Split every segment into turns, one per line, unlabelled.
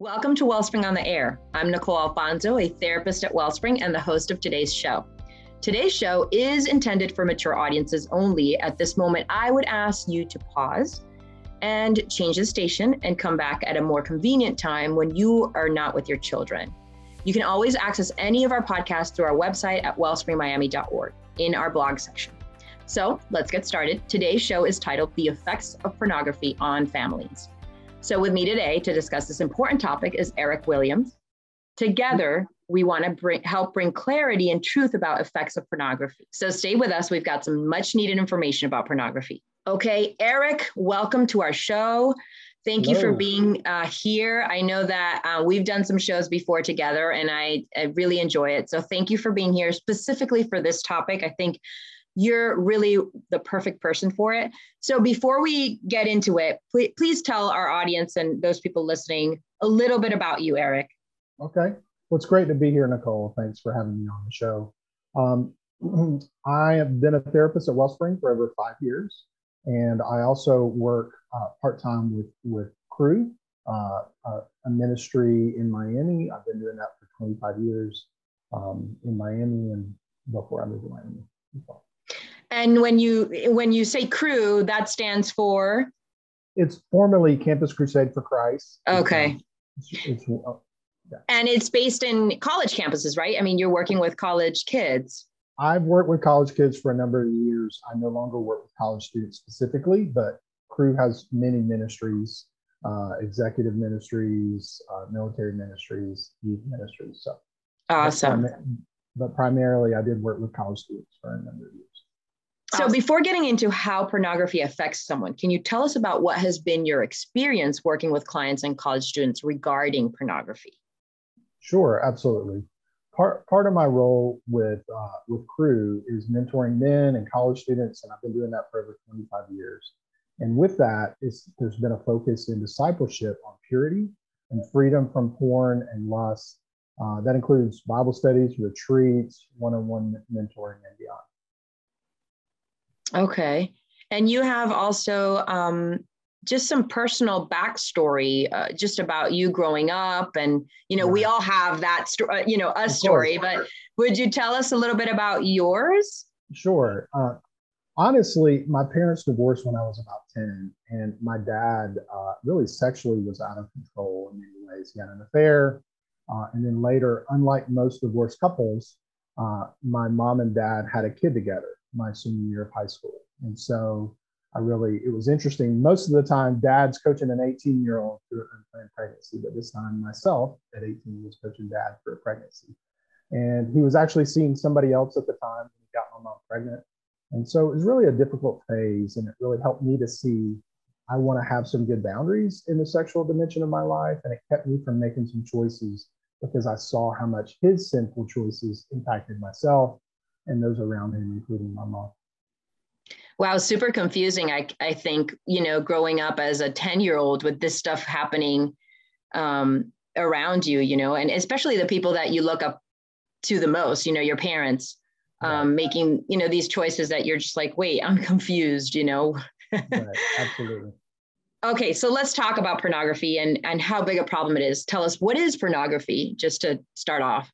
Welcome to Wellspring on the Air. I'm Nicole Alfonso, a therapist at Wellspring and the host of today's show. Today's show is intended for mature audiences only. At this moment, I would ask you to pause and change the station and come back at a more convenient time when you are not with your children. You can always access any of our podcasts through our website at wellspringmiami.org in our blog section. So let's get started. Today's show is titled The Effects of Pornography on Families. So, with me today to discuss this important topic is Eric Williams. Together, we want to bring, help bring clarity and truth about effects of pornography. So, stay with us. We've got some much needed information about pornography. Okay, Eric, welcome to our show. Thank Hello. you for being uh, here. I know that uh, we've done some shows before together and I, I really enjoy it. So, thank you for being here specifically for this topic. I think you're really the perfect person for it. So before we get into it, please, please tell our audience and those people listening a little bit about you, Eric.
Okay. Well, it's great to be here, Nicole. Thanks for having me on the show. Um, I have been a therapist at Wellspring for over five years, and I also work uh, part time with with Cru, uh, uh, a ministry in Miami. I've been doing that for 25 years um, in Miami, and before I moved to Miami.
And when you when you say Cru, that stands for
it's formerly Campus Crusade for Christ.
Okay. It's, it's, oh, yeah. And it's based in college campuses, right? I mean, you're working with college kids.
I've worked with college kids for a number of years. I no longer work with college students specifically, but Cru has many ministries, uh, executive ministries, uh, military ministries, youth ministries. So
awesome.
But, prim- but primarily, I did work with college students for a number of years.
So, before getting into how pornography affects someone, can you tell us about what has been your experience working with clients and college students regarding pornography?
Sure, absolutely. Part, part of my role with uh, with Cru is mentoring men and college students, and I've been doing that for over 25 years. And with that, there's been a focus in discipleship on purity and freedom from porn and lust. Uh, that includes Bible studies, retreats, one-on-one mentoring, and beyond.
Okay. And you have also um, just some personal backstory uh, just about you growing up. And, you know, we all have that, story, uh, you know, a story, but would you tell us a little bit about yours?
Sure. Uh, honestly, my parents divorced when I was about 10, and my dad uh, really sexually was out of control in many ways. He had an affair. Uh, and then later, unlike most divorced couples, uh, my mom and dad had a kid together my senior year of high school. And so I really, it was interesting. Most of the time, dad's coaching an 18 year old through an unplanned pregnancy, but this time myself at 18 was coaching dad for a pregnancy. And he was actually seeing somebody else at the time when he got my mom pregnant. And so it was really a difficult phase. And it really helped me to see I want to have some good boundaries in the sexual dimension of my life. And it kept me from making some choices because I saw how much his sinful choices impacted myself and those around him, including my mom.
Wow, super confusing. I, I think, you know, growing up as a 10 year old with this stuff happening um, around you, you know, and especially the people that you look up to the most, you know, your parents um, making, you know, these choices that you're just like, wait, I'm confused, you know?
right, absolutely.
Okay, so let's talk about pornography and, and how big a problem it is. Tell us what is pornography, just to start off.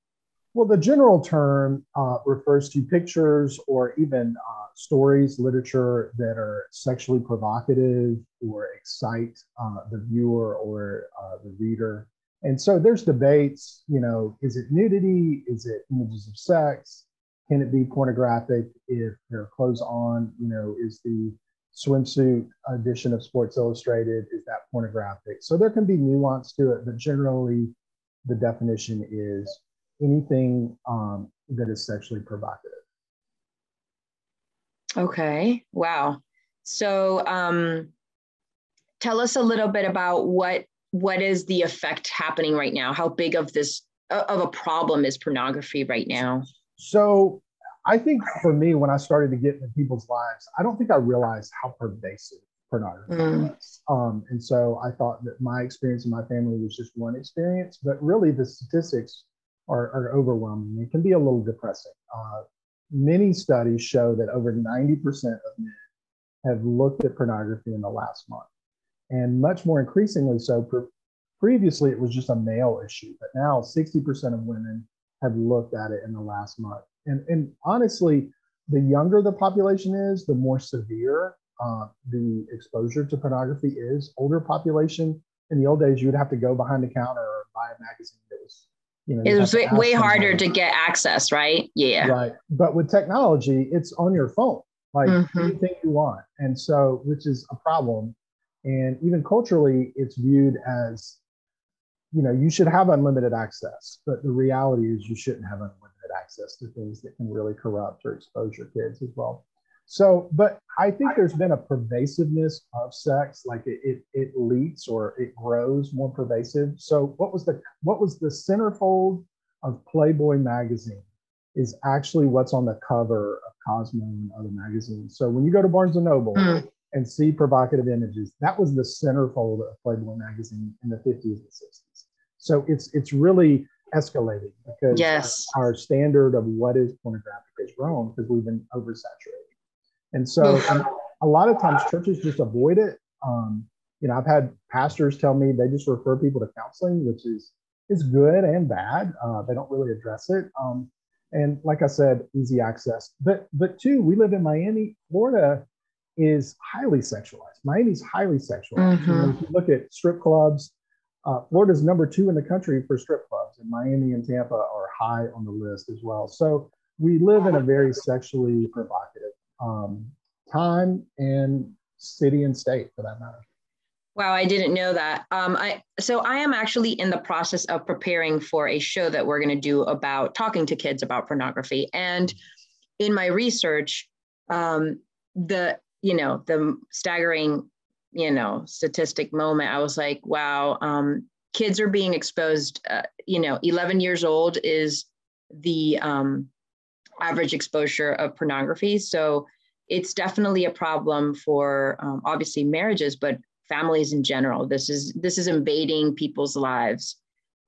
Well, the general term uh, refers to pictures or even uh, stories, literature that are sexually provocative or excite uh, the viewer or uh, the reader. And so there's debates, you know, is it nudity? Is it images of sex? Can it be pornographic if there are clothes on? You know, is the swimsuit edition of Sports Illustrated, is that pornographic? So there can be nuance to it, but generally the definition is anything um, that is sexually provocative.
Okay. Wow. So, um, tell us a little bit about what what is the effect happening right now? How big of this of a problem is pornography right now?
So, I think for me, when I started to get into people's lives, I don't think I realized how pervasive pornography mm. was. Um, and so I thought that my experience in my family was just one experience, but really the statistics are, are overwhelming. It can be a little depressing. Uh, many studies show that over 90% of men have looked at pornography in the last month. And much more increasingly so, previously it was just a male issue, but now 60% of women have looked at it in the last month. And, and honestly, the younger the population is, the more severe uh, the exposure to pornography is. Older population, in the old days, you would have to go behind the counter or buy a magazine
you know, it was way, way harder to get access, right? Yeah.
Right. But with technology, it's on your phone, like mm-hmm. anything you want. And so, which is a problem. And even culturally, it's viewed as, you know, you should have unlimited access. But the reality is, you shouldn't have unlimited access to things that can really corrupt or expose your kids as well. So, but I think there's been a pervasiveness of sex, like it, it, it leaks or it grows more pervasive. So, what was the what was the centerfold of Playboy magazine is actually what's on the cover of Cosmo and other magazines. So, when you go to Barnes and Noble mm. and see provocative images, that was the centerfold of Playboy magazine in the 50s and 60s. So, it's it's really escalating because
yes.
our, our standard of what is pornographic is wrong because we've been oversaturated. And so um, a lot of times churches just avoid it. Um, you know, I've had pastors tell me they just refer people to counseling, which is is good and bad. Uh, they don't really address it. Um, and like I said, easy access. But but two, we live in Miami. Florida is highly sexualized. Miami's highly sexualized. Mm-hmm. You know, if you look at strip clubs, uh, Florida's number two in the country for strip clubs, and Miami and Tampa are high on the list as well. So we live in a very sexually provocative um, time and city and state for that matter.
Wow, I didn't know that. Um, I so I am actually in the process of preparing for a show that we're going to do about talking to kids about pornography. And in my research, um, the you know the staggering you know statistic moment, I was like, wow, um, kids are being exposed. Uh, you know, 11 years old is the um, average exposure of pornography. So it's definitely a problem for um, obviously marriages, but families in general. This is this is invading people's lives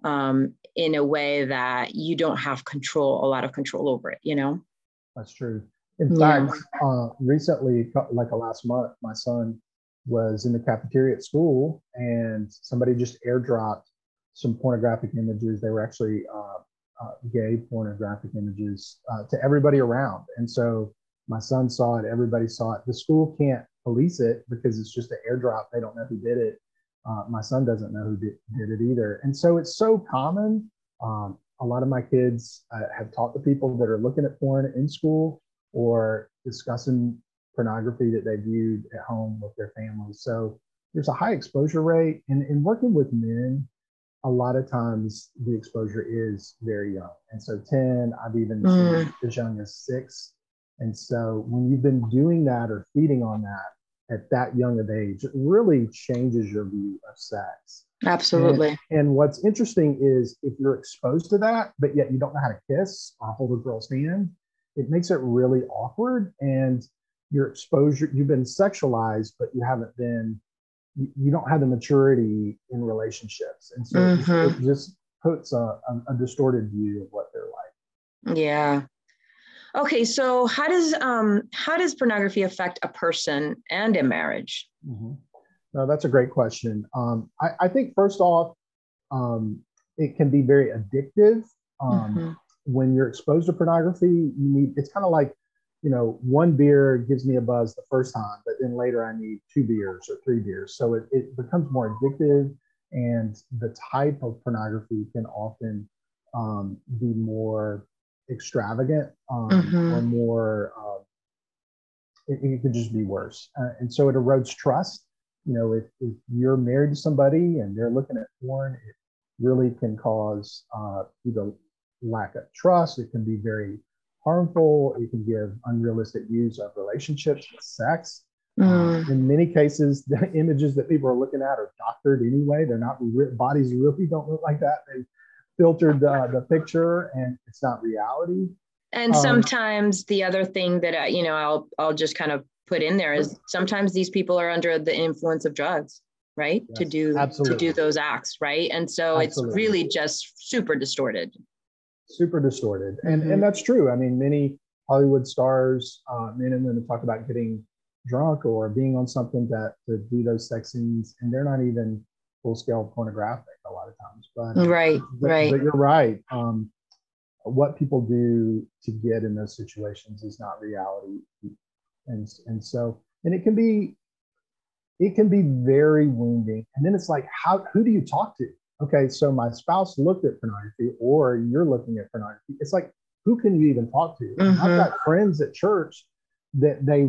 um, in a way that you don't have control, a lot of control over it. You know.
That's true. In yeah. fact, uh, recently, like last month, my son was in the cafeteria at school, and somebody just airdropped some pornographic images. They were actually uh, uh, gay pornographic images uh, to everybody around, and so my son saw it, everybody saw it. The school can't police it because it's just an airdrop. They don't know who did it. Uh, my son doesn't know who did, did, it either. And so it's so common. Um, a lot of my kids uh, have talked to people that are looking at porn in school or discussing pornography that they viewed at home with their families. So there's a high exposure rate. And in working with men, a lot of times the exposure is very young. And so 10, I've even mm. seen as young as six and so when you've been doing that or feeding on that at that young of age, it really changes your view of sex.
Absolutely.
And, and, what's interesting is if you're exposed to that, but yet you don't know how to kiss or hold a girl's hand, it makes it really awkward. And your exposure, you've been sexualized, but you haven't been, you, don't have the maturity in relationships. And so mm-hmm. it, just, it just puts a, a, a distorted view of what they're like.
Yeah. Okay, so how does um, how does pornography affect a person and a marriage?
Mm-hmm. No, that's a great question. Um, I, I, think first off, um, it can be very addictive. Um, mm-hmm. When you're exposed to pornography, you need. It's kind of like, you know, one beer gives me a buzz the first time, but then later I need two beers or three beers. So it, it becomes more addictive, and the type of pornography can often um, be more extravagant um, mm-hmm. or more uh, it, it, could just be worse uh, and so it erodes trust you know if, if you're married to somebody and they're looking at porn it really can cause uh, either lack of trust it can be very harmful it can give unrealistic views of relationships sex mm. in many cases the images that people are looking at are doctored anyway they're not bodies really don't look like that they filtered uh, the picture and it's not reality.
And um, sometimes the other thing that I, you know I'll I'll just kind of put in there is sometimes these people are under the influence of drugs, right? Yes, to do absolutely. to do those acts, right? And so absolutely. it's really just super distorted.
Super distorted, and mm-hmm. and that's true. I mean, many Hollywood stars, uh, men and women, talk about getting drunk or being on something that to do those sex scenes, and they're not even full scale pornographic a lot of times. But
right,
but,
right.
But you're right. Um, what people do to get in those situations is not reality, and and so and it can be it can be very wounding. And then it's like, how who do you talk to? Okay, so my spouse looked at pornography, or you're looking at pornography. It's like, who can you even talk to? Mm-hmm. I've got friends at church that they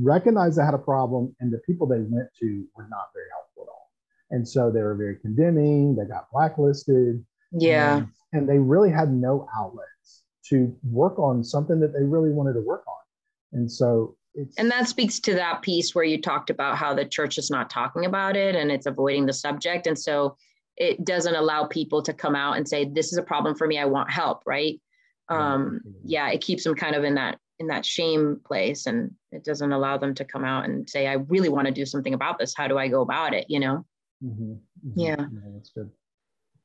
recognized they had a problem, and the people they went to were not very helpful at all. And so they were very condemning. They got blacklisted.
Yeah.
And, and they really had no outlets to work on something that they really wanted to work on. And so it's,
and that speaks to that piece where you talked about how the church is not talking about it and it's avoiding the subject. And so it doesn't allow people to come out and say, this is a problem for me. I want help. Right. Um, yeah. It keeps them kind of in that, in that shame place. And it doesn't allow them to come out and say, I really want to do something about this. How do I go about it? You know?
Mm-hmm. Mm-hmm.
Yeah.
yeah. That's good.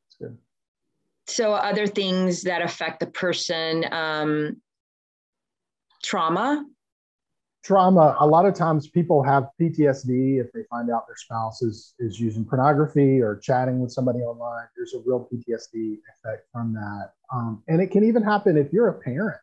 That's good.
So other things that affect the person, um, trauma
trauma a lot of times people have ptsd if they find out their spouse is is using pornography or chatting with somebody online. There's a real ptsd effect from that. Um, and it can even happen if you're a parent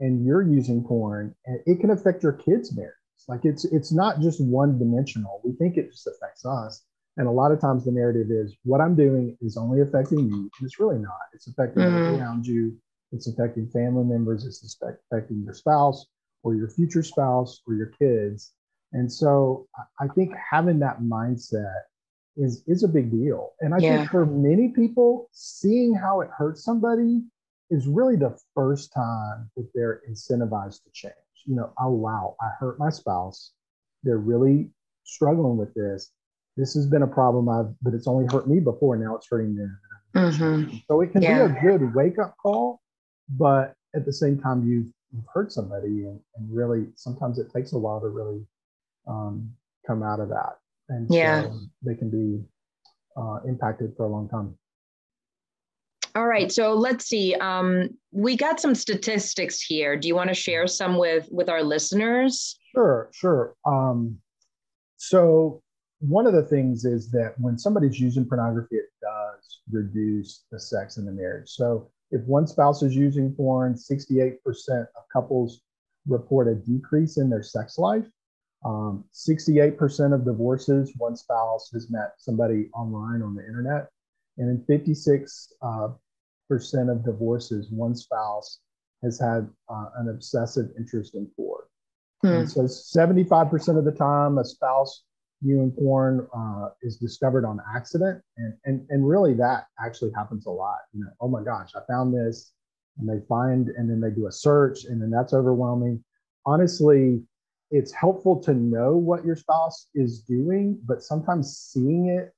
and you're using porn it can affect your kids marriage like it's it's not just one dimensional. We think it just affects us. And a lot of times the narrative is what i'm doing is only affecting me and it's really not. It's affecting mm-hmm. around you. It's affecting family members. It's affecting your spouse or your future spouse or your kids. And so I think having that mindset is is a big deal. And I yeah. think for many people, seeing how it hurts somebody is really the first time that they're incentivized to change. You know, oh wow, I hurt my spouse. They're really struggling with this. This has been a problem I've, but it's only hurt me before. Now it's hurting them. Mm-hmm. So it can yeah. be a good wake up call, but at the same time, you you've hurt somebody and, and really sometimes it takes a while to really um, come out of that. And
yeah.
so they can be uh, impacted for a long time.
All right. So let's see. Um, we got some statistics here. Do you want to share some with with our listeners?
Sure sure. Um, so one of the things is that when somebody's using pornography it does reduce the sex in the marriage. So if one spouse is using porn, 68% of couples report a decrease in their sex life. Um, 68% of divorces, one spouse has met somebody online on the internet. And in 56 uh, percent of divorces, one spouse has had uh, an obsessive interest in porn. Hmm. And so 75% of the time, a spouse viewing porn uh, is discovered on accident. And, and and really that actually happens a lot. You know oh my gosh i found this and they find and then they do a search and then that's overwhelming. Honestly it's helpful to know what your spouse is doing but sometimes seeing it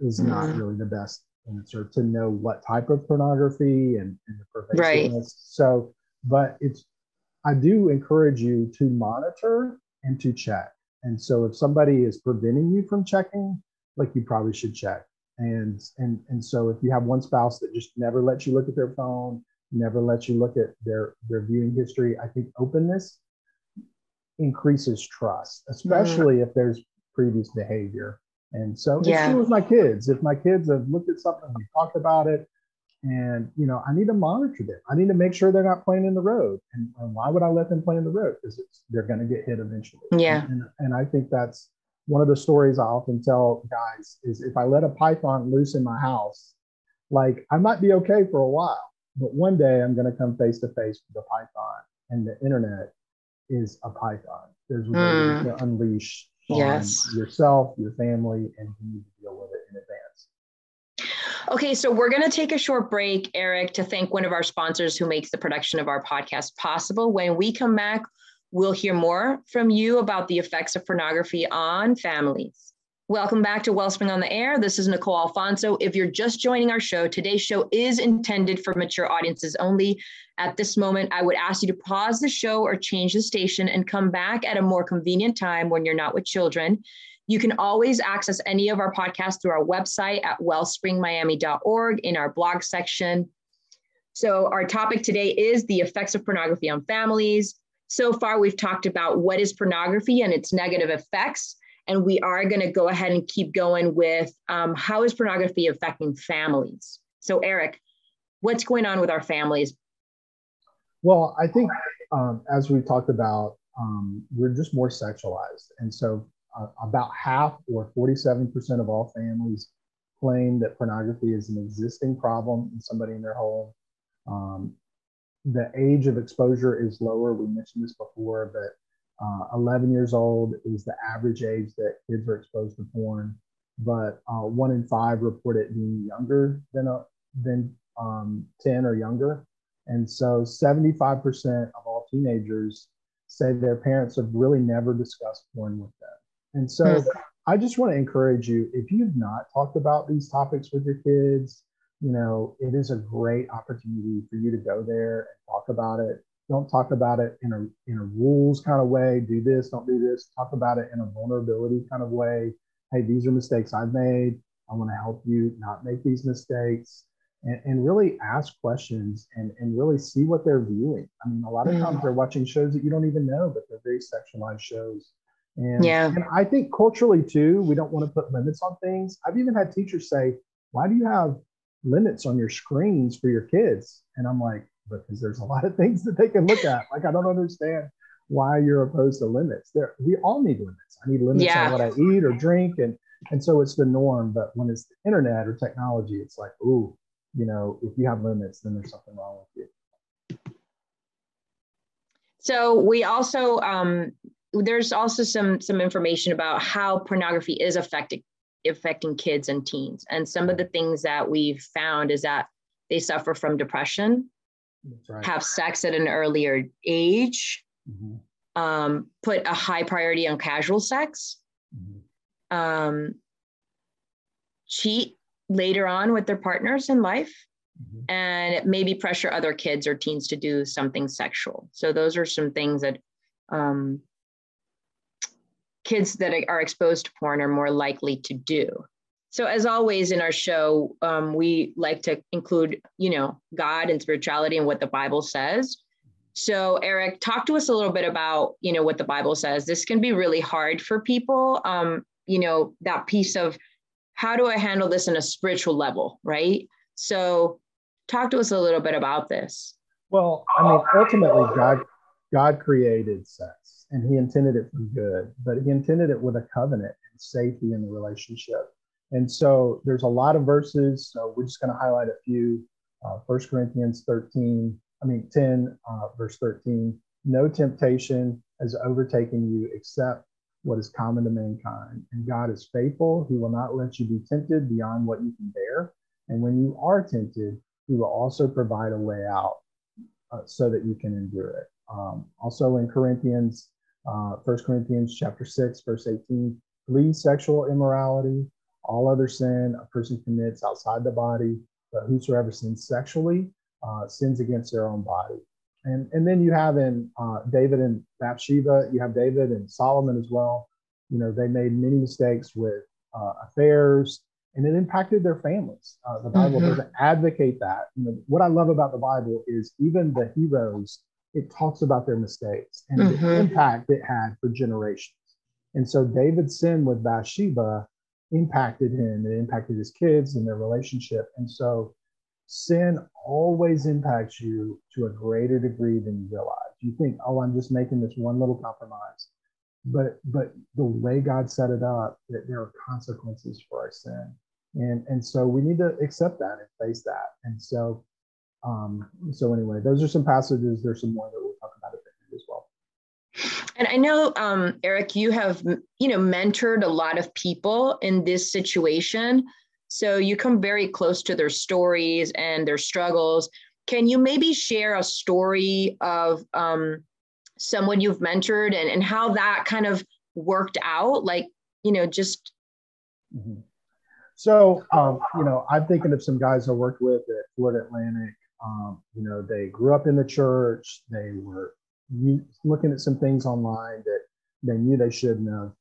is mm-hmm. not really the best answer to know what type of pornography and, and the pervasiveness. Right. so but it's i do encourage you to monitor and to check and so if somebody is preventing you from checking, like you probably should check. And and and so if you have one spouse that just never lets you look at their phone, never lets you look at their their viewing history, I think openness increases trust, especially mm. if there's previous behavior. And so yeah. it's true with my kids. If my kids have looked at something, we talked about it, and you know, I need to monitor them. I need to make sure they're not playing in the road. And, and why would I let them play in the road? Because they're going to get hit eventually.
Yeah.
And, and I think that's one of the stories I often tell guys is if I let a python loose in my house, like I might be okay for a while, but one day I'm going to come face to face with a python, and the internet is a python. There's ways mm. to unleash yes. yourself, your family, and you need to deal with it in advance.
Okay, so we're going to take a short break, Eric, to thank one of our sponsors who makes the production of our podcast possible. When we come back, we'll hear more from you about the effects of pornography on families. Welcome back to Wellspring on the Air. This is Nicole Alfonso. If you're just joining our show, today's show is intended for mature audiences only. At this moment, I would ask you to pause the show or change the station and come back at a more convenient time when you're not with children. You can always access any of our podcasts through our website at wellspringmiami.org in our blog section. So, our topic today is the effects of pornography on families. So far, we've talked about what is pornography and its negative effects. and we are going to go ahead and keep going with um, how is pornography affecting families. So, Eric, what's going on with our families?
Well, I think um, as we've talked about, um, we're just more sexualized. And so, uh, about half or 47% of all families claim that pornography is an existing problem in somebody in their home. Um, the age of exposure is lower. We mentioned this before, but uh, 11 years old is the average age that kids are exposed to porn, but uh, one in five report it being younger than, a, than um, 10 or younger. And so 75% of all teenagers say their parents have really never discussed porn with them. And so mm-hmm. I just want to encourage you if you've not talked about these topics with your kids, you know, it is a great opportunity for you to go there and talk about it don't talk about it in a in a rules kind of way. Do this, don't do this. Talk about it in a vulnerability kind of way. Hey, these are mistakes I've made. I want to help you not make these mistakes. And, and really ask questions and, and really see what they're viewing. I mean, a lot of times mm. they're watching shows that you don't even know, but they're very sexualized shows. And, yeah. and I think culturally too, we don't want to put limits on things. I've even had teachers say, Why do you have limits on your screens for your kids? And I'm like, because there's a lot of things that they can look at. Like I don't understand why you're opposed to limits. There, we all need limits. I need limits yeah. on what I eat or drink, and and so it's the norm. But when it's the internet or technology, it's like, ooh, you know, if you have limits, then there's something wrong with you.
So we also um, there's also some some information about how pornography is affecting affecting kids and teens, and some of the things that we've found is that they suffer from depression right. have sex at an earlier age, mm-hmm. um, put a high priority on casual sex, mm-hmm. um, cheat later on with their partners in life, mm-hmm. and maybe pressure other kids or teens to do something sexual. So those are some things that um, kids that are exposed to porn are more likely to do. So, as always in our show, um, we like to include, you know, God and spirituality and what the Bible says. So, Eric, talk to us a little bit about, you know, what the Bible says. This can be really hard for people. Um, you know, that piece of how do I handle this in a spiritual level, right? So, talk to us a little bit about this.
Well, I mean, ultimately, God God created sex, and He intended it for good, but He intended it with a covenant and safety in the relationship. And so there's a lot of verses. So we're just going to highlight a few. Uh, 1 Corinthians 13, I mean 10, uh, verse 13. No temptation has overtaken you except what is common to mankind. And God is faithful. He will not let you be tempted beyond what you can bear. And when you are tempted, He will also provide a way out uh, so that you can endure it. Um, also in Corinthians, uh, 1 Corinthians chapter 6, verse 18, flee sexual immorality all other sin a person commits outside the body, but whosoever sins sexually uh, sins against their own body. And, and then you have in uh, David and Bathsheba, you have David and Solomon as well. You know, they made many mistakes with uh, affairs and it impacted their families. Uh, the Bible mm-hmm. doesn't advocate that. You know, what I love about the Bible is even the heroes, it talks about their mistakes and mm-hmm. the impact it had for generations. And so David's sin with Bathsheba impacted him, it impacted his kids and their relationship. And so sin always impacts you to a greater degree than you realize. You think, oh, I'm just making this one little compromise. But but the way God set it up, that there are consequences for our sin. And and so we need to accept that and face that. And so um, so anyway, those are some passages. There's some more that we'll talk about as well.
And I know, um, Eric, you have you know mentored a lot of people in this situation, so you come very close to their stories and their struggles. Can you maybe share a story of um, someone you've mentored and, and how that kind of worked out? Like, you know, just.
Mm-hmm. So, um, you know, I'm thinking of some guys I worked with at Florida Atlantic. Um, you know, they grew up in the church. They were looking at some things online that they knew they shouldn't have.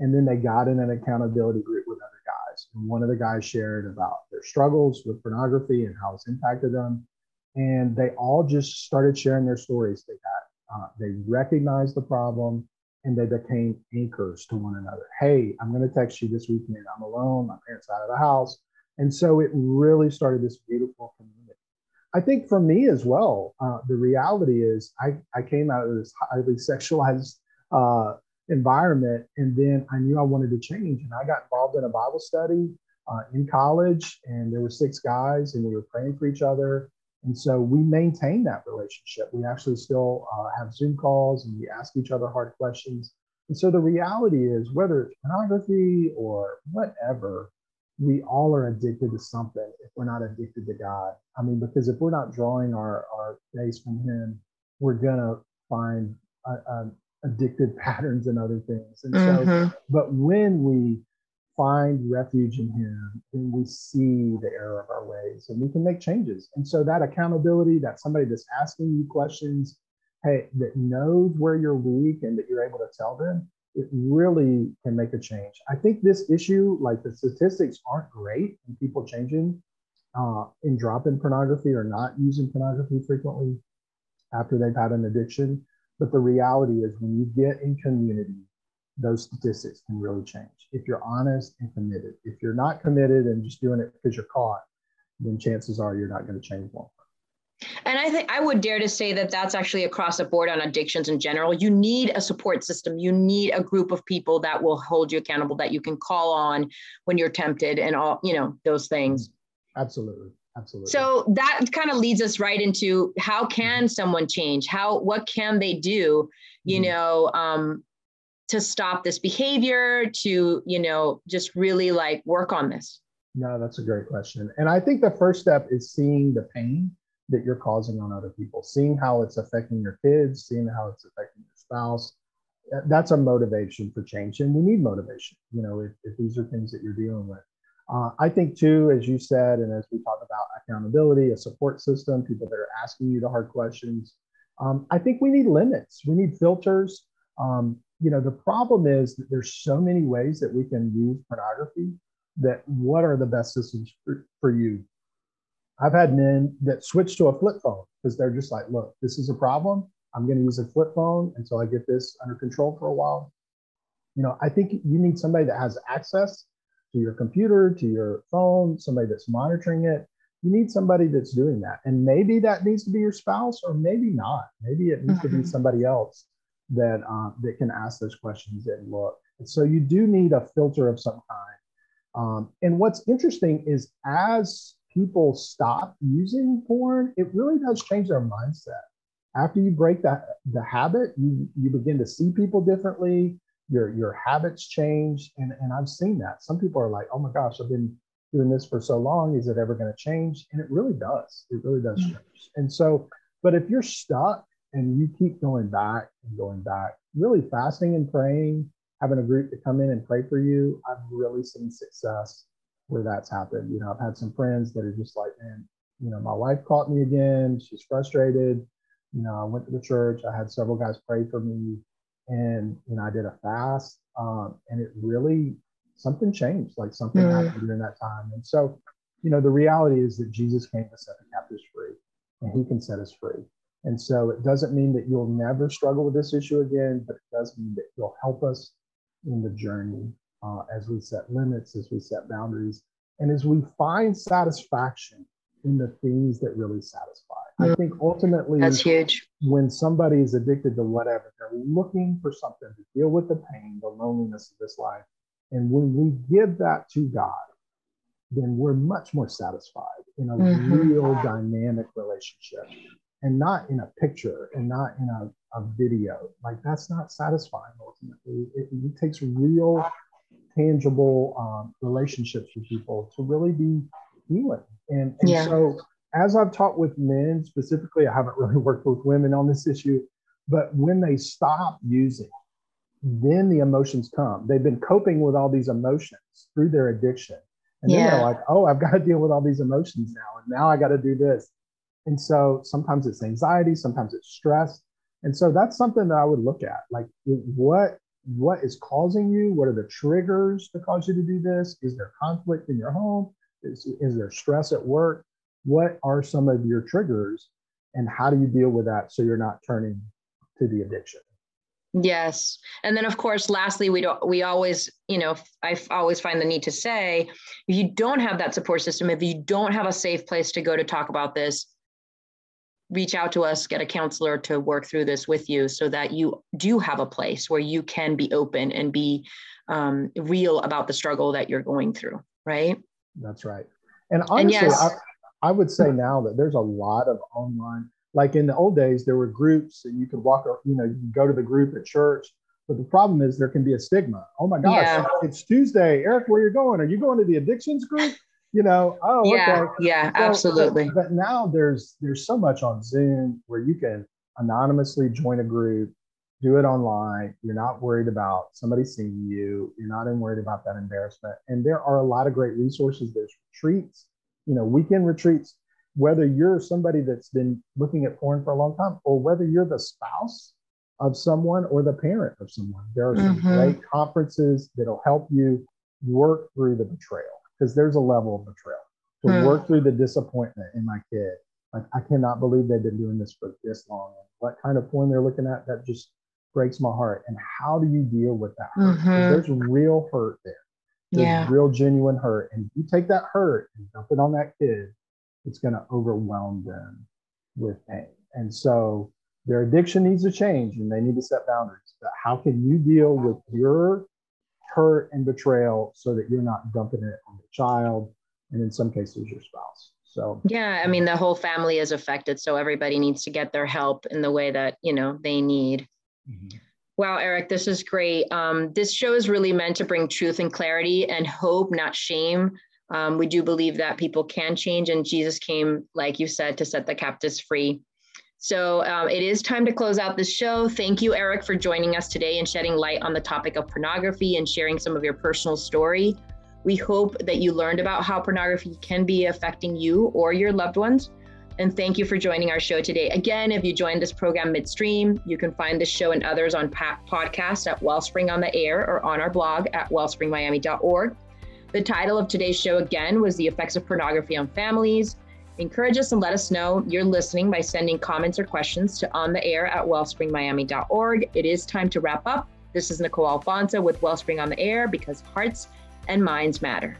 And then they got in an accountability group with other guys. And one of the guys shared about their struggles with pornography and how it's impacted them. And they all just started sharing their stories they got. Uh, they recognized the problem. and they became anchors to one another. Hey, I'm going to text you this weekend. I'm alone. My parents out of the house. And so it really started this beautiful community. I think for me as well, uh, the reality is I, I came out of this highly sexualized uh, environment, and then I knew I wanted to change. And I got involved in a Bible study uh, in college, and there were six guys, and we were praying for each other. And so we maintain that relationship. We actually still uh, have Zoom calls and we ask each other hard questions. And so the reality is, whether it's pornography or whatever, we all are addicted to something if we're not addicted to God. I mean, because if we're not drawing our, our base from Him, we're going to find uh, uh, addicted patterns and other things. And mm-hmm. so, but when we find refuge in Him, then we see the error of our ways and we can make changes. And so, that accountability, that somebody that's asking you questions, hey, that knows where you're weak and that you're able to tell them, it really can make a change. I think this issue, like the statistics aren't great and people changing uh, in dropping pornography or not using pornography frequently after they've had an addiction. But the reality is, when you get in community, those statistics can really change if you're honest and committed. If you're not committed and just doing it because you're caught, then chances are you're not going to change one.
And I think I would dare to say that that's actually across the board on addictions in general. You need a support system. You need a group of people that will hold you accountable, that you can call on when you're tempted, and all you know those things.
Absolutely, absolutely.
So that kind of leads us right into how can someone change? How what can they do? You mm-hmm. know, um, to stop this behavior. To you know, just really like work on this.
No, that's a great question. And I think the first step is seeing the pain that you're causing on other people, seeing how it's affecting your kids, seeing how it's affecting your spouse. That's a motivation for change. And we need motivation, you know, if, if these are things that you're dealing with. Uh, I think, too, as you said, and as we talk about accountability, a support system, people that are asking you the hard questions. Um, I think we need limits, we need filters. Um, you know, the problem is that there's so many ways that we can use pornography that what are the best systems for, for you I've had men that switch to a flip phone because they're just like, look, this is a problem. I'm going to use a flip phone until I get this under control for a while. You know, I think you need somebody that has access to your computer, to your phone, somebody that's monitoring it. You need somebody that's doing that. And maybe that needs to be your spouse, or maybe not. Maybe it needs mm-hmm. to be mm-hmm. somebody else that uh, that can ask those questions and look. And so you do need a filter of some kind. Um, and what's interesting is as people stop using porn, it really does change their mindset. After you break that the habit, you you begin to see people differently. Your your habits change, and and I've seen that. Some people are like, "Oh my gosh, I've been doing this for so long. Is it ever going to change?" And it really does. It really does mm-hmm. change. And so, but if you're stuck and you keep going back and going back, really fasting and praying, having a group to come in and pray for you, I've really seen success where that's happened. You know, I've had some friends that are just like, man, you know, my wife caught me again. She's frustrated. You know, I went to the church. I had several guys pray for me, and you know, I did a fast, um, and it really something changed. Like something mm. happened during that time. And so, you know, the reality is that Jesus came to set the captives free, and He can set us free. And so, it doesn't mean that you'll never struggle with this issue again, but it does mean that He'll help us in the journey uh, as we set limits, as we set boundaries, and as we find satisfaction in the things that really satisfy. Mm-hmm. I think ultimately,
that's huge.
When somebody is addicted to whatever, they're looking for something to deal with the pain, the loneliness of this life. And when we give that to God, then we're much more satisfied in a mm-hmm. real dynamic relationship and not in a picture and not in a, a video. Like that's not satisfying ultimately. It, it takes real tangible um, relationships with people to really be healing. And, and yeah. so, as I've taught with men specifically, I haven't really worked with women on this issue, but when they stop using, then the emotions come. They've been coping with all these emotions through their addiction. And yeah. then they're like, oh, I've got to deal with all these emotions now. And now I got to do this. And so sometimes it's anxiety, sometimes it's stress. And so that's something that I would look at. Like, what what is causing you? What are the triggers to cause you to do this? Is there conflict in your home? Is, is there stress at work? What are some of your triggers? And how do you deal with that so you're not turning to the addiction?
Yes. And then of course, lastly, we don't we always, you know, I always find the need to say, if you don't have that support system, if you don't have a safe place to go to talk about this, reach out to us, get a counselor to work through this with you so that you do have a place where you can be open and be um, real about the struggle that you're going through, right?
That's right. And honestly, and yes, I, I would say now that there's a lot of online, like in the old days, there were groups and you could walk, or, you know, you can go to the group at church. But the problem is there can be a stigma. Oh my gosh, yeah. it's Tuesday. Eric, where are you going? Are you going to the addictions group? You know, oh,
yeah,
okay.
yeah, so, absolutely.
But, now there's there's so much on Zoom where you can anonymously join a group, do it online. You're not worried about somebody seeing you. You're not worried about that embarrassment. And there are a lot of great resources. There's retreats, you know, weekend retreats. Whether you're somebody that's been looking at porn for a long time, or whether you're the spouse of someone or the parent of someone, there are some mm-hmm. great conferences that'll help you work through the betrayal because there's a level of betrayal to mm. work through the disappointment in my kid. Like I cannot believe they've been doing this for this long. What kind of porn they're looking at that just breaks my heart. And how do you deal with that? Mm-hmm. There's real hurt there. There's yeah. real genuine hurt. And you take that hurt and dump it on that kid, it's going to overwhelm them with pain. And so their addiction needs to change and they need to set boundaries. But how can you deal with your hurt and betrayal so that you're not dumping it on the child and in some cases your spouse. So
yeah i mean the whole family is affected so everybody needs to get their help in the way that you know they need. Mm-hmm. wow eric this is great. Um, this show is really meant to bring truth and clarity and hope not shame. Um, we do believe that people can change and jesus came like you said to set the captives free so um, it is time to close out this show. Thank you, Eric, for joining us today and shedding light on the topic of pornography and sharing some of your personal story. We hope that you learned about how pornography can be affecting you or your loved ones. And thank you for joining our show today. Again, if you joined this program midstream, you can find this show and others on podcast at Wellspring on the Air or on our blog at wellspringmiami.org. The title of today's show again was The Effects of Pornography on Families. Encourage us and let us know you're listening by sending comments or questions to on the air at wellspringmiami.org. It is time to wrap up. This is Nicole Alfonso with Wellspring on the Air because hearts and minds matter.